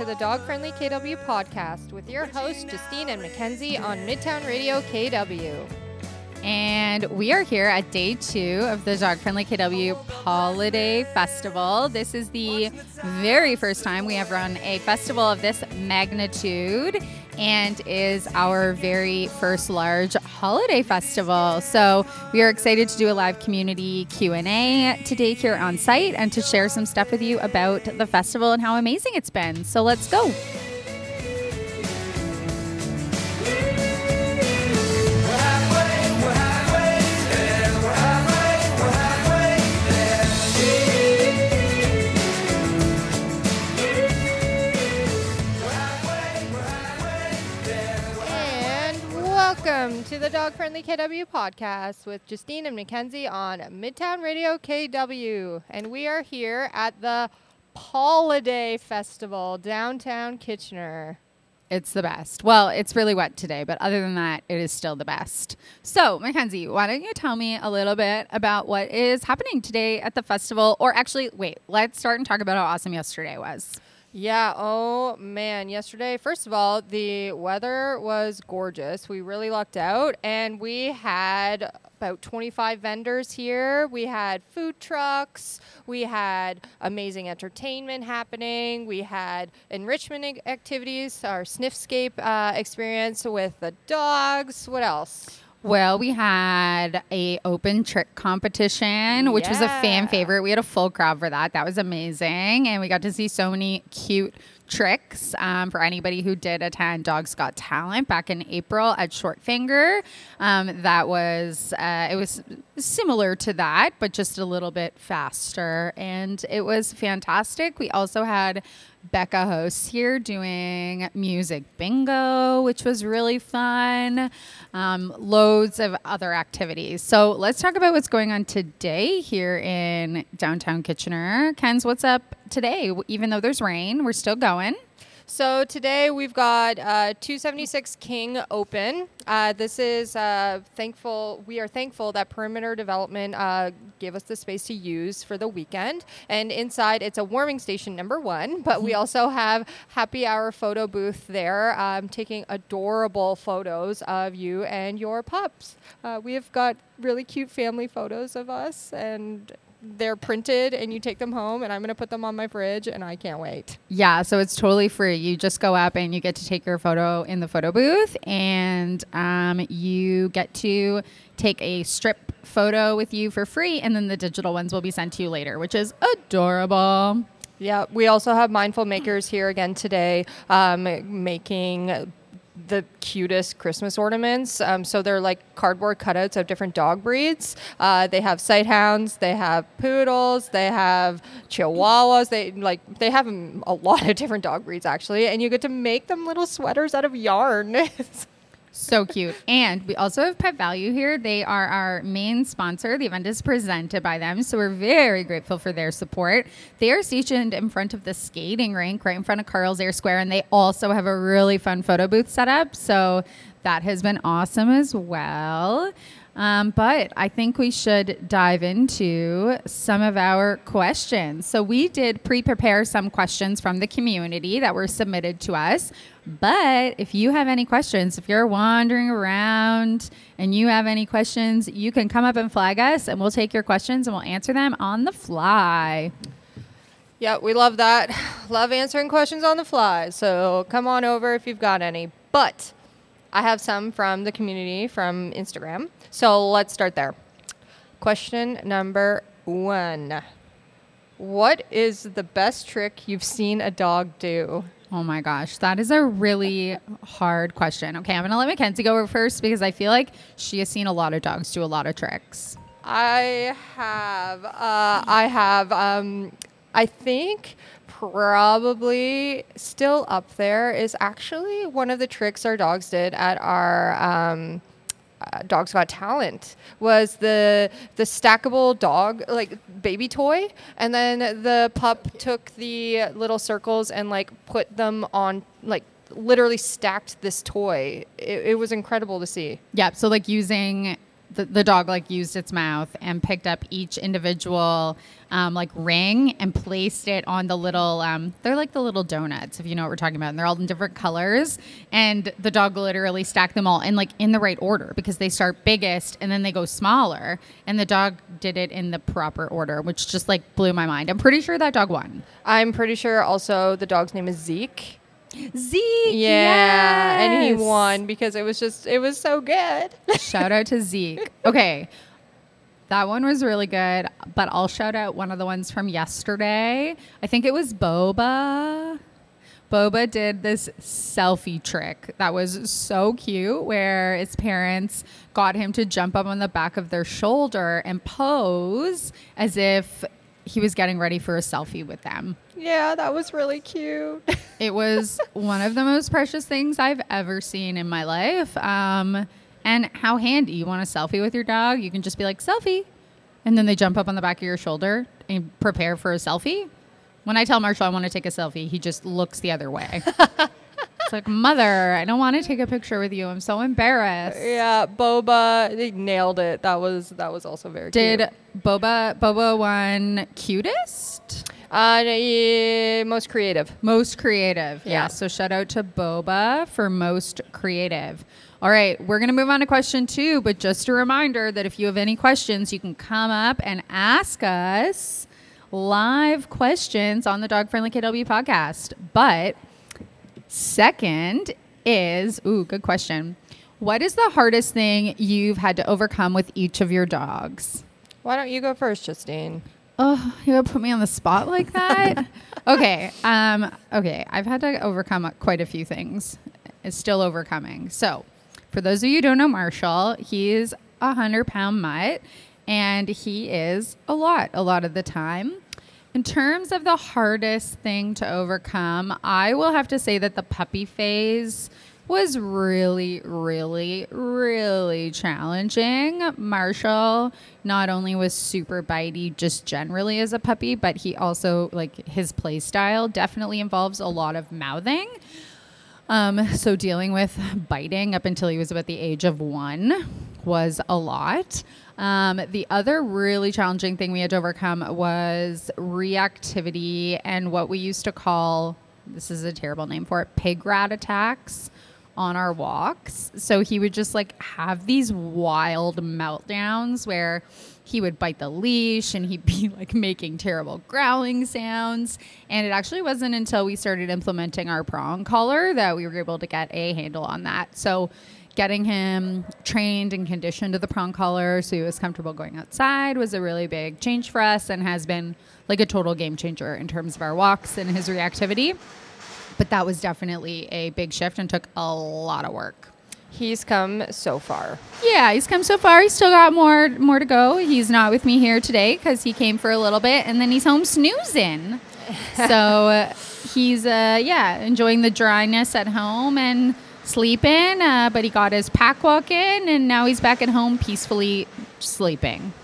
to the Dog Friendly KW podcast with your hosts, Justine and Mackenzie on Midtown Radio KW. And we are here at day two of the Dog Friendly KW Holiday Festival. This is the very first time we have run a festival of this magnitude and is our very first large holiday festival. So we are excited to do a live community Q&A today here on site and to share some stuff with you about the festival and how amazing it's been. So let's go. To the Dog Friendly KW podcast with Justine and Mackenzie on Midtown Radio KW. And we are here at the Holiday Festival downtown Kitchener. It's the best. Well, it's really wet today, but other than that, it is still the best. So, Mackenzie, why don't you tell me a little bit about what is happening today at the festival? Or actually, wait, let's start and talk about how awesome yesterday was. Yeah, oh man, yesterday, first of all, the weather was gorgeous. We really lucked out, and we had about 25 vendors here. We had food trucks, we had amazing entertainment happening, we had enrichment activities, our Sniffscape uh, experience with the dogs. What else? Well, we had a open trick competition, which was a fan favorite. We had a full crowd for that. That was amazing, and we got to see so many cute tricks um, for anybody who did attend Dogs Got Talent back in April at Short Finger. Um, that was uh, it was similar to that, but just a little bit faster, and it was fantastic. We also had Becca hosts here doing music bingo, which was really fun. Um, loads of other activities. So let's talk about what's going on today here in downtown Kitchener. Ken's, what's up today? Even though there's rain, we're still going. So today we've got uh, 276 King open. Uh, this is uh, thankful. We are thankful that Perimeter Development uh, gave us the space to use for the weekend. And inside, it's a warming station number one. But we also have happy hour photo booth there, um, taking adorable photos of you and your pups. Uh, we have got really cute family photos of us and. They're printed and you take them home, and I'm going to put them on my fridge, and I can't wait. Yeah, so it's totally free. You just go up and you get to take your photo in the photo booth, and um, you get to take a strip photo with you for free, and then the digital ones will be sent to you later, which is adorable. Yeah, we also have mindful makers here again today, um, making the cutest Christmas ornaments. Um, so they're like cardboard cutouts of different dog breeds. Uh, they have sighthounds, they have poodles, they have chihuahuas. They like they have a lot of different dog breeds actually, and you get to make them little sweaters out of yarn. So cute. And we also have Pet Valu here. They are our main sponsor. The event is presented by them. So we're very grateful for their support. They are stationed in front of the skating rink, right in front of Carl Zehr Square. And they also have a really fun photo booth set up. So that has been awesome as well. Um, but I think we should dive into some of our questions. So, we did pre prepare some questions from the community that were submitted to us. But if you have any questions, if you're wandering around and you have any questions, you can come up and flag us and we'll take your questions and we'll answer them on the fly. Yeah, we love that. Love answering questions on the fly. So come on over if you've got any. But I have some from the community from Instagram. So let's start there. Question number one What is the best trick you've seen a dog do? Oh my gosh, that is a really hard question. Okay, I'm gonna let Mackenzie go first because I feel like she has seen a lot of dogs do a lot of tricks. I have. Uh, I have. Um, I think probably still up there is actually one of the tricks our dogs did at our um, uh, Dogs Got Talent was the the stackable dog like baby toy, and then the pup took the little circles and like put them on like literally stacked this toy. It, it was incredible to see. Yeah, So like using the, the dog like used its mouth and picked up each individual um, like ring and placed it on the little um, they're like the little donuts if you know what we're talking about and they're all in different colors. And the dog literally stacked them all in like in the right order because they start biggest and then they go smaller. And the dog did it in the proper order which just like blew my mind. I'm pretty sure that dog won. I'm pretty sure also the dog's name is Zeke. Zeke Yeah, and he won because it was just it was so good. Shout out to Zeke. Okay. That one was really good, but I'll shout out one of the ones from yesterday. I think it was Boba. Boba did this selfie trick that was so cute where his parents got him to jump up on the back of their shoulder and pose as if he was getting ready for a selfie with them. Yeah, that was really cute. It was one of the most precious things I've ever seen in my life. Um, and how handy. You want a selfie with your dog? You can just be like, selfie. And then they jump up on the back of your shoulder and prepare for a selfie. When I tell Marshall I want to take a selfie, he just looks the other way. it's like, Mother, I don't want to take a picture with you. I'm so embarrassed. yeah, Boba, they nailed it. That was that was also very Did cute. Boba Boba won cutest? Uh yeah, most creative. Most creative. Yeah. Yeah. So shout out to Boba for most creative. All right, we're going to move on to question two, but just a reminder that if you have any questions, you can come up and ask us live questions on the Dog Friendly KW podcast. But second is, ooh, good question. What is the hardest thing you've had to overcome with each of your dogs? Why don't you go first, Justine? Oh, you would put me on the spot like that? okay. Um, okay. I've had to overcome quite a few things. It's still overcoming. So, for those of you who don't know Marshall, he's a hundred pound mutt and he is a lot, a lot of the time. In terms of the hardest thing to overcome, I will have to say that the puppy phase was really, really, really challenging. Marshall not only was super bitey just generally as a puppy, but he also, like, his play style definitely involves a lot of mouthing. Um, so dealing with biting up until he was about the age of one was a lot. Um, the other really challenging thing we had to overcome was reactivity and what we used to call this is a terrible name for it pig rat attacks on our walks. So he would just like have these wild meltdowns where he would bite the leash and he'd be like making terrible growling sounds. And it actually wasn't until we started implementing our prong collar that we were able to get a handle on that. So getting him trained and conditioned to the prong collar so he was comfortable going outside was a really big change for us and has been like a total game changer in terms of our walks and his reactivity. But that was definitely a big shift and took a lot of work. He's come so far. Yeah, he's come so far. He's still got more more to go. He's not with me here today because he came for a little bit and then he's home snoozing. so uh, he's uh, yeah enjoying the dryness at home and sleeping. Uh, but he got his pack walk in and now he's back at home peacefully sleeping.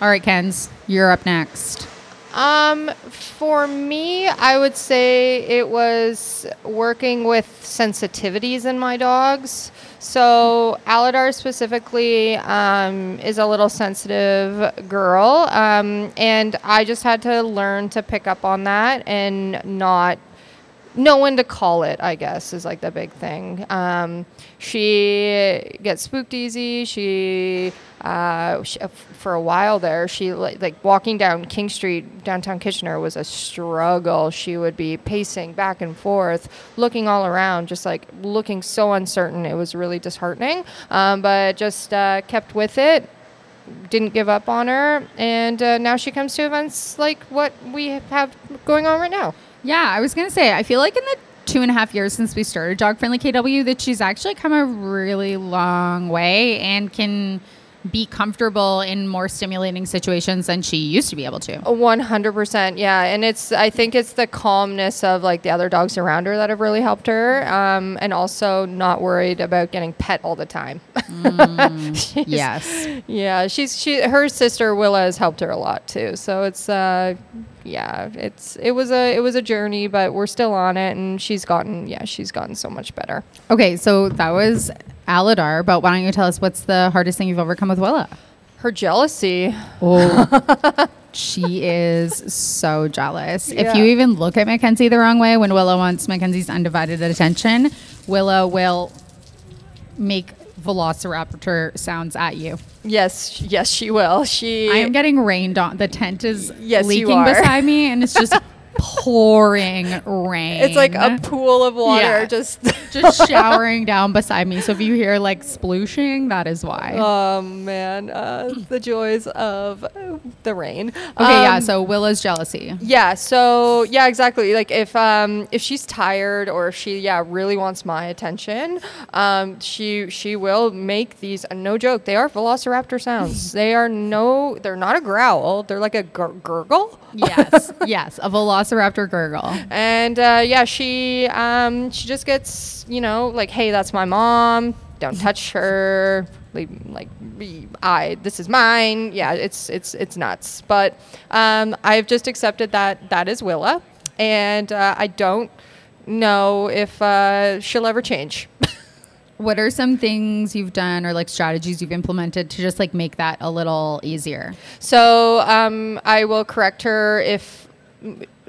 All right, Kens, you're up next. Um, for me, I would say it was working with sensitivities in my dogs. So Aladar specifically um, is a little sensitive girl, um, and I just had to learn to pick up on that and not know when to call it. I guess is like the big thing. Um, she gets spooked easy. She, uh, sh for a while there, she like, like walking down King Street, downtown Kitchener, was a struggle. She would be pacing back and forth, looking all around, just like looking so uncertain. It was really disheartening. Um, but just uh, kept with it didn't give up on her, and uh, now she comes to events like what we have going on right now. Yeah, I was gonna say, I feel like in the two and a half years since we started Dog Friendly KW, that she's actually come a really long way and can be comfortable in more stimulating situations than she used to be able to. One hundred percent, yeah, and it's I think it's the calmness of like the other dogs around her that have really helped her, um, and also not worried about getting pet all the time. She's- Yes. yeah, she's she her sister Willa has helped her a lot too. So it's uh, yeah, it's it was a it was a journey, but we're still on it, and she's gotten yeah she's gotten so much better. Okay, so that was Aladar, but why don't you tell us what's the hardest thing you've overcome with Willa? Her jealousy. Oh, she is so jealous. If you even look at Mackenzie the wrong way when Willow wants Mackenzie's undivided attention, Willow will make velociraptor sounds at you. Yes, yes, she will. She. I am getting rained on. The tent is Yes, leaking beside me, and it's just pouring rain. it's like a pool of water. Yeah. Just. just showering down beside me. So if you hear like splooshing, that is why. Oh man, uh, the joys of the rain. okay, yeah. Um, So Willa's jealousy. Yeah, so yeah, exactly. Like if um if she's tired or if she yeah really wants my attention, um she she will make these uh, no joke. They are velociraptor sounds. they are no they're not a growl. They're like a gur- gurgle. yes, yes, a velociraptor gurgle. And uh, yeah, she um she just gets you know like hey that's my mom. Don't touch her. Like, like I this is mine. Yeah, it's it's it's nuts. But um, I've just accepted that that is Willa, and uh, I don't know if uh, she'll ever change. What are some things you've done or like strategies you've implemented to just like make that a little easier? So um, I will correct her if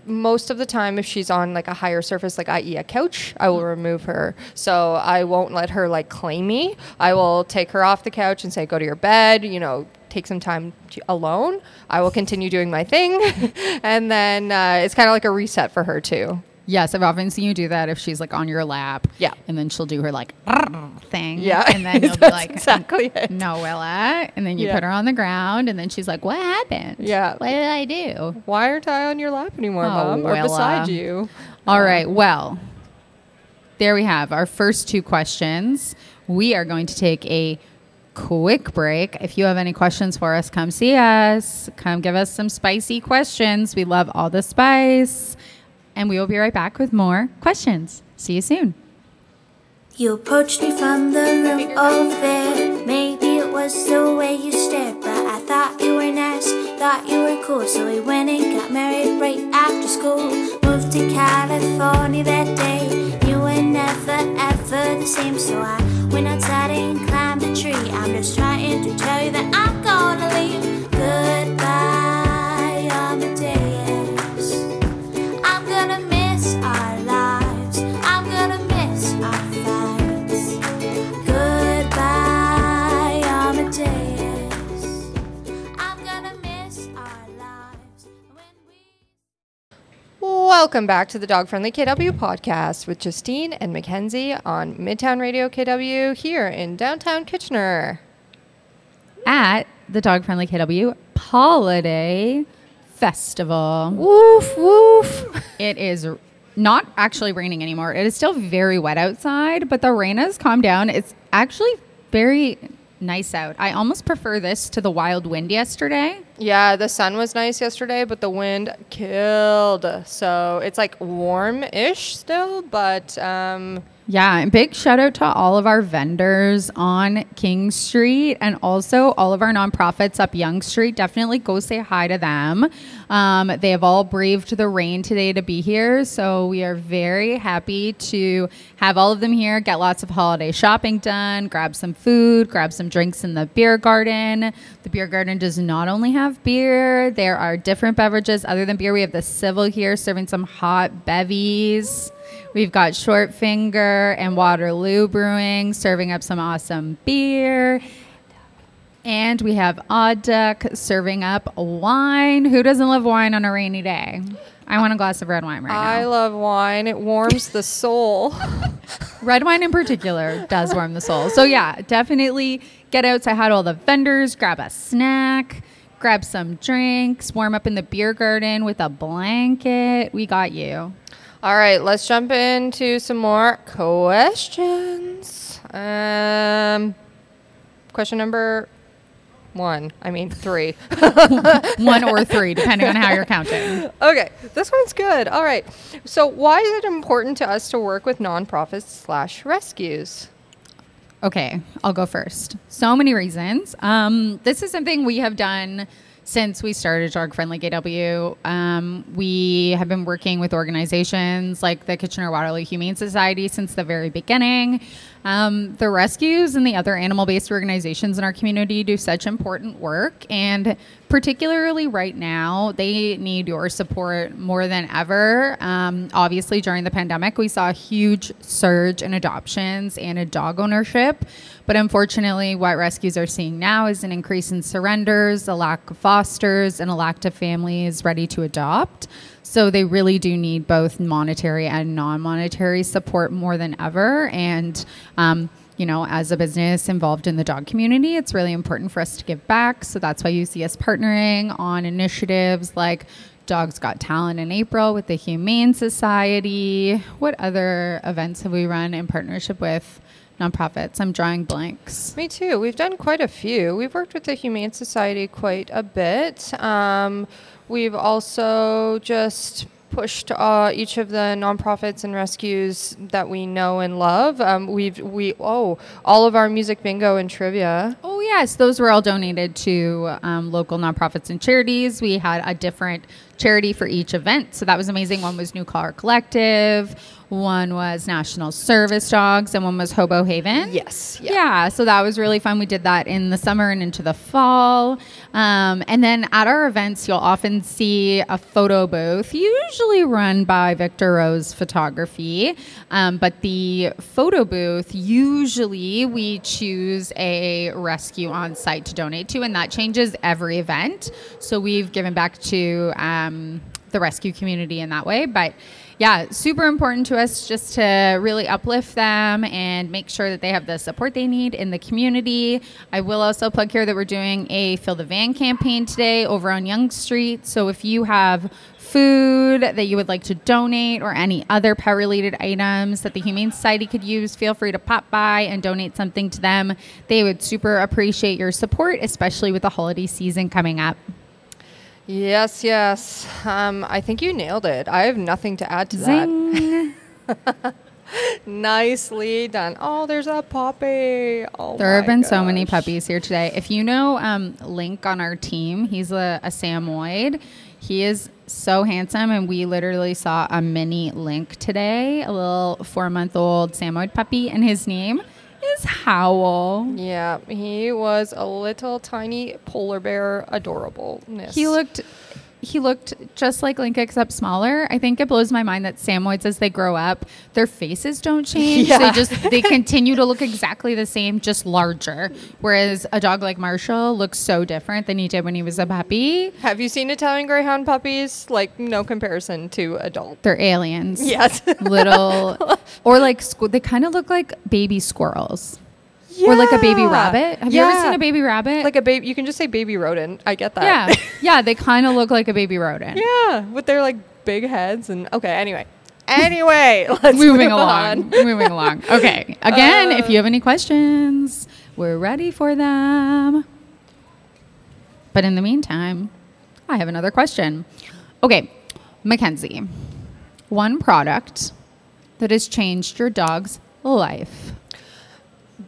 most of the time if she's on like a higher surface like i.e a couch i will remove her. So i won't let her like claim me. I will take her off the couch and say go to your bed you know take some time to, alone. I will continue doing my thing. And then uh, it's kind of like a reset for her too Yes, I've often seen you do that if she's like on your lap. Yeah. And then she'll do her like thing. yeah And then you'll be like, exactly no, Willa. And then you Yeah. put her on the ground and then she's like, what happened? Yeah. What did I do? why aren't i on your lap anymore Oh, mom or beside you All right. Well, there we have our first two questions. We are going to take a quick break. If you have any questions for us, come see us. Come give us some spicy questions. We love all the spice. And we will be right back with more questions. See you soon. You approached me from the room over there. Maybe it was the way you stared, but I thought you were nice, thought you were cool. So we went and got married right after school. Moved to California that day. You were never ever the same, so I went outside and climbed a tree. I'm just trying to tell you that I'm gonna leave. Welcome back to the Dog Friendly KW podcast with Justine and Mackenzie on Midtown Radio KW here in downtown Kitchener. At the Dog Friendly KW Holiday Festival. Woof, woof. It is not actually raining anymore. It is still very wet outside, but the rain has calmed down. It's actually very nice out. I almost prefer this to the wild wind yesterday. Yeah, the sun was nice yesterday, but the wind killed. So it's like warm ish still, but um, Yeah, and big shout out to all of our vendors on King Street and also all of our nonprofits up Young Street. Definitely go say hi to them. Um, they have all braved the rain today to be here, so we are very happy to have all of them here. Get lots of holiday shopping done, grab some food, grab some drinks in the beer garden. The beer garden does not only have beer, there are different beverages other than beer. We have the Civil here serving some hot bevies. We've got Short Finger and Waterloo Brewing serving up some awesome beer. And we have Odd Duck serving up wine. Who doesn't love wine on a rainy day? I want a glass of red wine right now. I love wine. It warms the soul. red wine in particular does warm the soul. So yeah, definitely get out, say hi all the vendors, grab a snack, grab some drinks, warm up in the beer garden with a blanket. We got you. All right, let's jump into some more questions. Um, question number one. I mean, three. One or three, depending on how you're counting. okay, this one's good. All right. So, why is it important to us to work with nonprofits slash rescues? Okay, I'll go first. So many reasons. Um, this is something we have done since we started Dog Friendly KW. Um, we have been working with organizations like the Kitchener Waterloo Humane Society since the very beginning. Um, the rescues and the other animal based organizations in our community do such important work. And particularly right now, they need your support more than ever. Um, obviously, during the pandemic, we saw a huge surge in adoptions and in dog ownership. But unfortunately, what rescues are seeing now is an increase in surrenders, a lack of fosters, and a lack of families ready to adopt. So they really do need both monetary and non monetary support more than ever. And, um, you know, as a business involved in the dog community, it's really important for us to give back. So that's why you see us partnering on initiatives like Dogs Got Talent in April with the Humane Society. What other events have we run in partnership with nonprofits? I'm drawing blanks. Me too. We've done quite a few. We've worked with the Humane Society quite a bit. Um, we've also just pushed uh, each of the nonprofits and rescues that we know and love. Um, we've we oh all of our music bingo and trivia. Oh yes, those were all donated to um, local nonprofits and charities. We had a different charity for each event, so that was amazing. One was New Car Collective. One was National Service Dogs, and one was Hobo Haven. Yes. Yeah. so that was really fun. We did that in the summer and into the fall. Um, and then at our events, you'll often see a photo booth, usually run by Victor Rose Photography. Um, but the photo booth, usually we choose a rescue on site to donate to, and that changes every event. So we've given back to um, the rescue community in that way. But yeah, super important to us just to really uplift them and make sure that they have the support they need in the community. I will also plug here that we're doing a Fill the Van campaign today over on Young Street. So if you have food that you would like to donate or any other pet related items that the Humane Society could use, feel free to pop by and donate something to them. They would super appreciate your support, especially with the holiday season coming up. Yes, yes. Um, I think you nailed it. I have nothing to add to Zing. that. Nicely done. Oh, there's a puppy. Oh, There have been so many puppies here today. If you know um, Link on our team, he's a, a Samoyed. He is so handsome, and we literally saw a mini Link today, a little four month old Samoyed puppy, and his name is Howl. Yeah, he was a little tiny polar bear adorableness. He looked. He looked just like Link except smaller. I think it blows my mind that Samoyeds, as they grow up, their faces don't change. They just they continue to look exactly the same, just larger. Whereas a dog like Marshall looks so different than he did when he was a puppy. Have you seen Italian Greyhound puppies? Like, no comparison to adult. They're aliens. Yes. Little, or like squ- they kind of look like baby squirrels, or like a baby rabbit. Have you ever seen a baby rabbit? Like a baby, you can just say baby rodent. I get that. yeah, yeah. They kind of look like a baby rodent. yeah, with their like big heads and okay. Anyway, anyway, let's moving move along. on. moving along. Okay. Again, if Uh. you have any questions, we're ready for them. But in the meantime, I have another question. Okay, Mackenzie, one product that has changed your dog's life.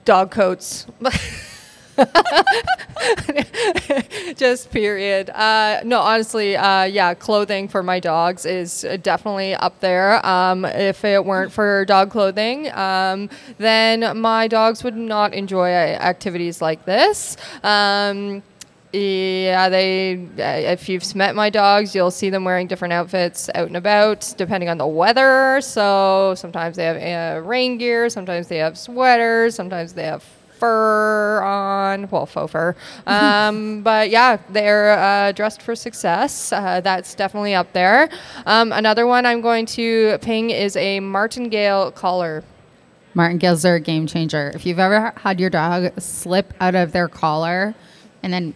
Dog coats. Just period. Uh, no, honestly, uh, yeah, clothing for my dogs is definitely up there. Um, if it weren't for dog clothing, um, then my dogs would not enjoy activities like this. Um, yeah, they. Uh, if you've met my dogs, you'll see them wearing different outfits out and about, depending on the weather. So sometimes they have uh, rain gear, sometimes they have sweaters, sometimes they have fur on. Well, faux fur. Um, but yeah, they're uh, dressed for success. Uh, that's definitely up there. Um, another one I'm going to ping is a martingale collar. Martingales are a game changer. If you've ever had your dog slip out of their collar and then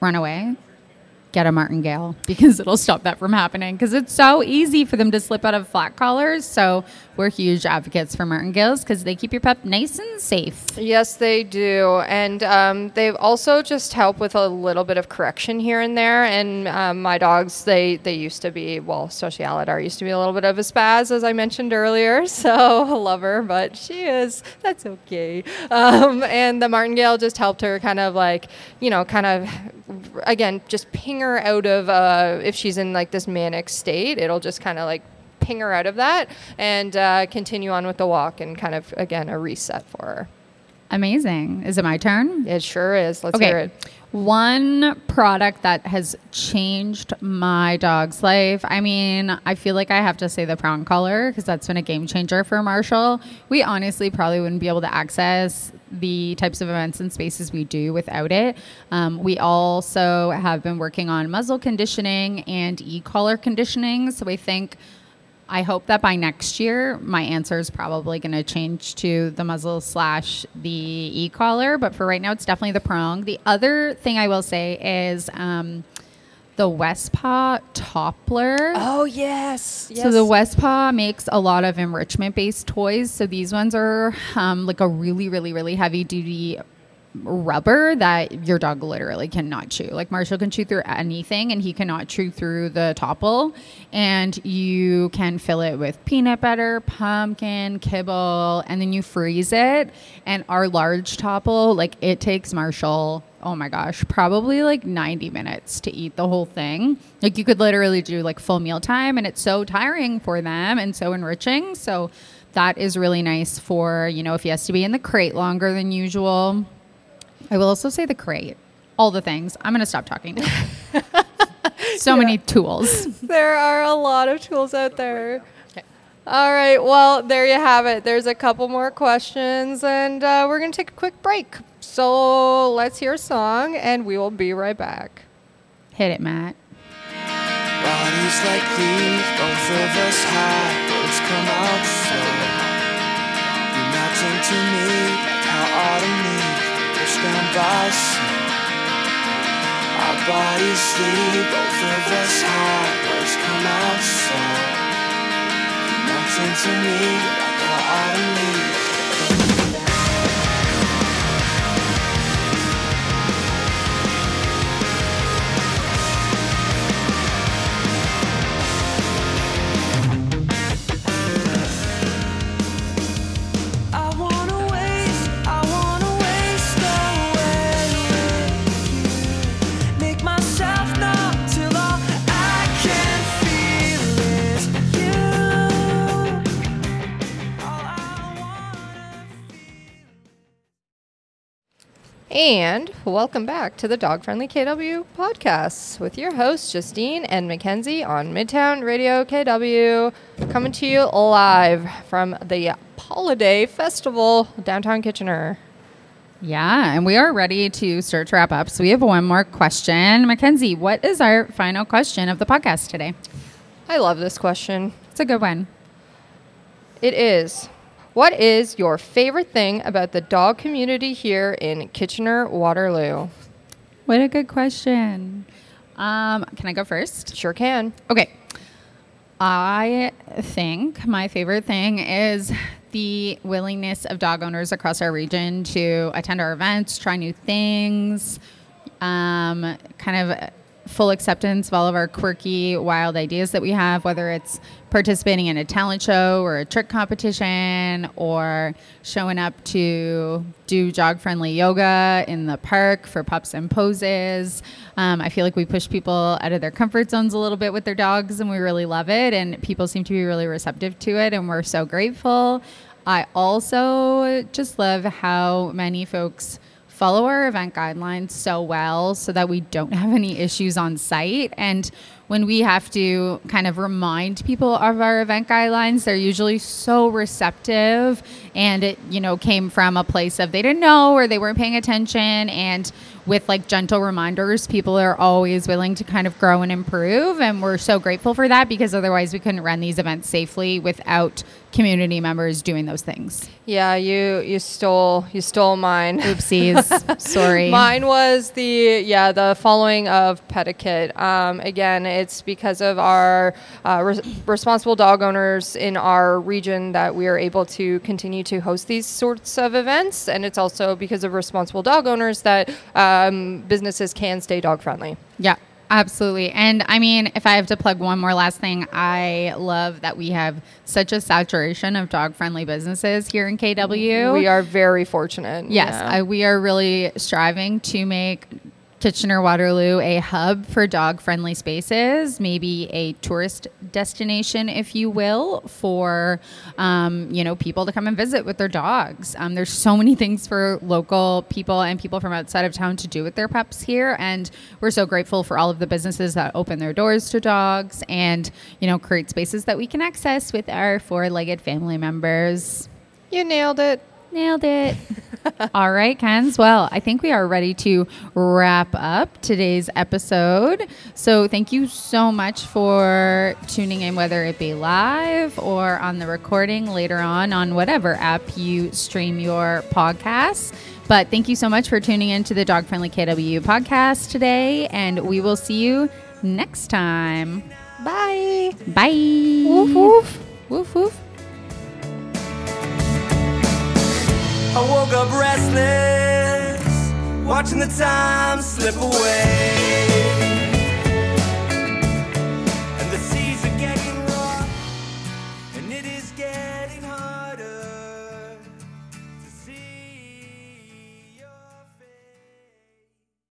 run away, get a martingale because it'll stop that from happening. Because it's so easy for them to slip out of flat collars. So we're huge advocates for martingales because they keep your pup nice and safe. Yes, they do, and um, they also just help with a little bit of correction here and there. And um, my dogs, they they used to be well, especially Aladar used to be a little bit of a spaz, as I mentioned earlier. So I love her, but she is that's okay. Um, and the martingale just helped her kind of like you know kind of again just ping her out of uh, if she's in like this manic state. It'll just kind of like ping her out of that and uh, continue on with the walk and kind of again a reset for her. Amazing. Is it my turn? It sure is. Let's okay. hear it. One product that has changed my dog's life. I mean, I feel like I have to say the prong collar because that's been a game changer for Marshall. We honestly probably wouldn't be able to access the types of events and spaces we do without it. Um, we also have been working on muzzle conditioning and e collar conditioning. So I think I hope that by next year, my answer is probably going to change to the muzzle slash the e collar. But for right now, it's definitely the prong. The other thing I will say is um, the West Paw Toppler. Oh yes, yes. So the West Paw makes a lot of enrichment based toys. So these ones are um, like a really, really, really heavy duty rubber that your dog literally cannot chew. Like Marshall can chew through anything and he cannot chew through the topple. And you can fill it with peanut butter, pumpkin, kibble, and then you freeze it. And our large topple, like it takes Marshall, oh my gosh, probably like 90 minutes to eat the whole thing. Like you could literally do like full meal time and it's so tiring for them and so enriching. So that is really nice for, you know, if he has to be in the crate longer than usual I will also say the crate. All the things. I'm going to stop talking so yeah. many tools. There are a lot of tools out there. Okay. All right. Well, there you have it. There's a couple more questions, and uh, we're going to take a quick break. So let's hear a song, and we will be right back. Hit it, Matt. Bodies like these, both of us high, words come out slow. You're nothing to me, like how autumn leaves stand by sea. Our bodies sleep, both of us high, words come out slow. Nothing to me like our autumn leaves. And welcome back to the Dog Friendly KW podcast with your hosts, Justine and Mackenzie on Midtown Radio KW, coming to you live from the Holiday Festival, downtown Kitchener. Yeah, and we are ready to start to wrap up. So we have one more question. Mackenzie, what is our final question of the podcast today? I love this question. It's a good one. It is what is your favorite thing about the dog community here in Kitchener Waterloo? What a good question. Um, can I go first? Sure can. Okay. I think my favorite thing is the willingness of dog owners across our region to attend our events, try new things, um, kind of full acceptance of all of our quirky, wild ideas that we have, whether it's participating in a talent show or a trick competition or showing up to do jog friendly yoga in the park for pups and poses. Um, I feel like we push people out of their comfort zones a little bit with their dogs and we really love it. And people seem to be really receptive to it and we're so grateful. I also just love how many folks follow our event guidelines so well so that we don't have any issues on site. And when we have to kind of remind people of our event guidelines, they're usually so receptive. And it, you know, came from a place of they didn't know or they weren't paying attention. And with like gentle reminders, people are always willing to kind of grow and improve. And we're so grateful for that because otherwise we couldn't run these events safely without community members doing those things. Yeah, you you stole you stole mine. Oopsies. Sorry. Mine was the yeah the following of Pedikit. Um, again, it's because of our uh, res- responsible dog owners in our region that we are able to continue to host these sorts of events, and it's also because of responsible dog owners that. Um, businesses can stay dog friendly. Yeah. Absolutely. And I mean, if I have to plug one more last thing, I love that we have such a saturation of dog friendly businesses here in KW. We are very fortunate. Yes. Yeah. I, we are really striving to make Kitchener Waterloo a hub for dog friendly spaces, maybe a tourist destination, if you will, for um, you know people to come and visit with their dogs. Um, there's so many things for local people and people from outside of town to do with their pups here, and we're so grateful for all of the businesses that open their doors to dogs and you know create spaces that we can access with our four-legged family members. You nailed it. Nailed it. All right, Kens. Well, I think we are ready to wrap up today's episode. So, thank you so much for tuning in, whether it be live or on the recording later on on whatever app you stream your podcasts. But thank you so much for tuning in to the Dog Friendly KW podcast today, and we will see you next time. Bye. Bye. Woof woof. Woof woof. I woke up restless, watching the time slip away.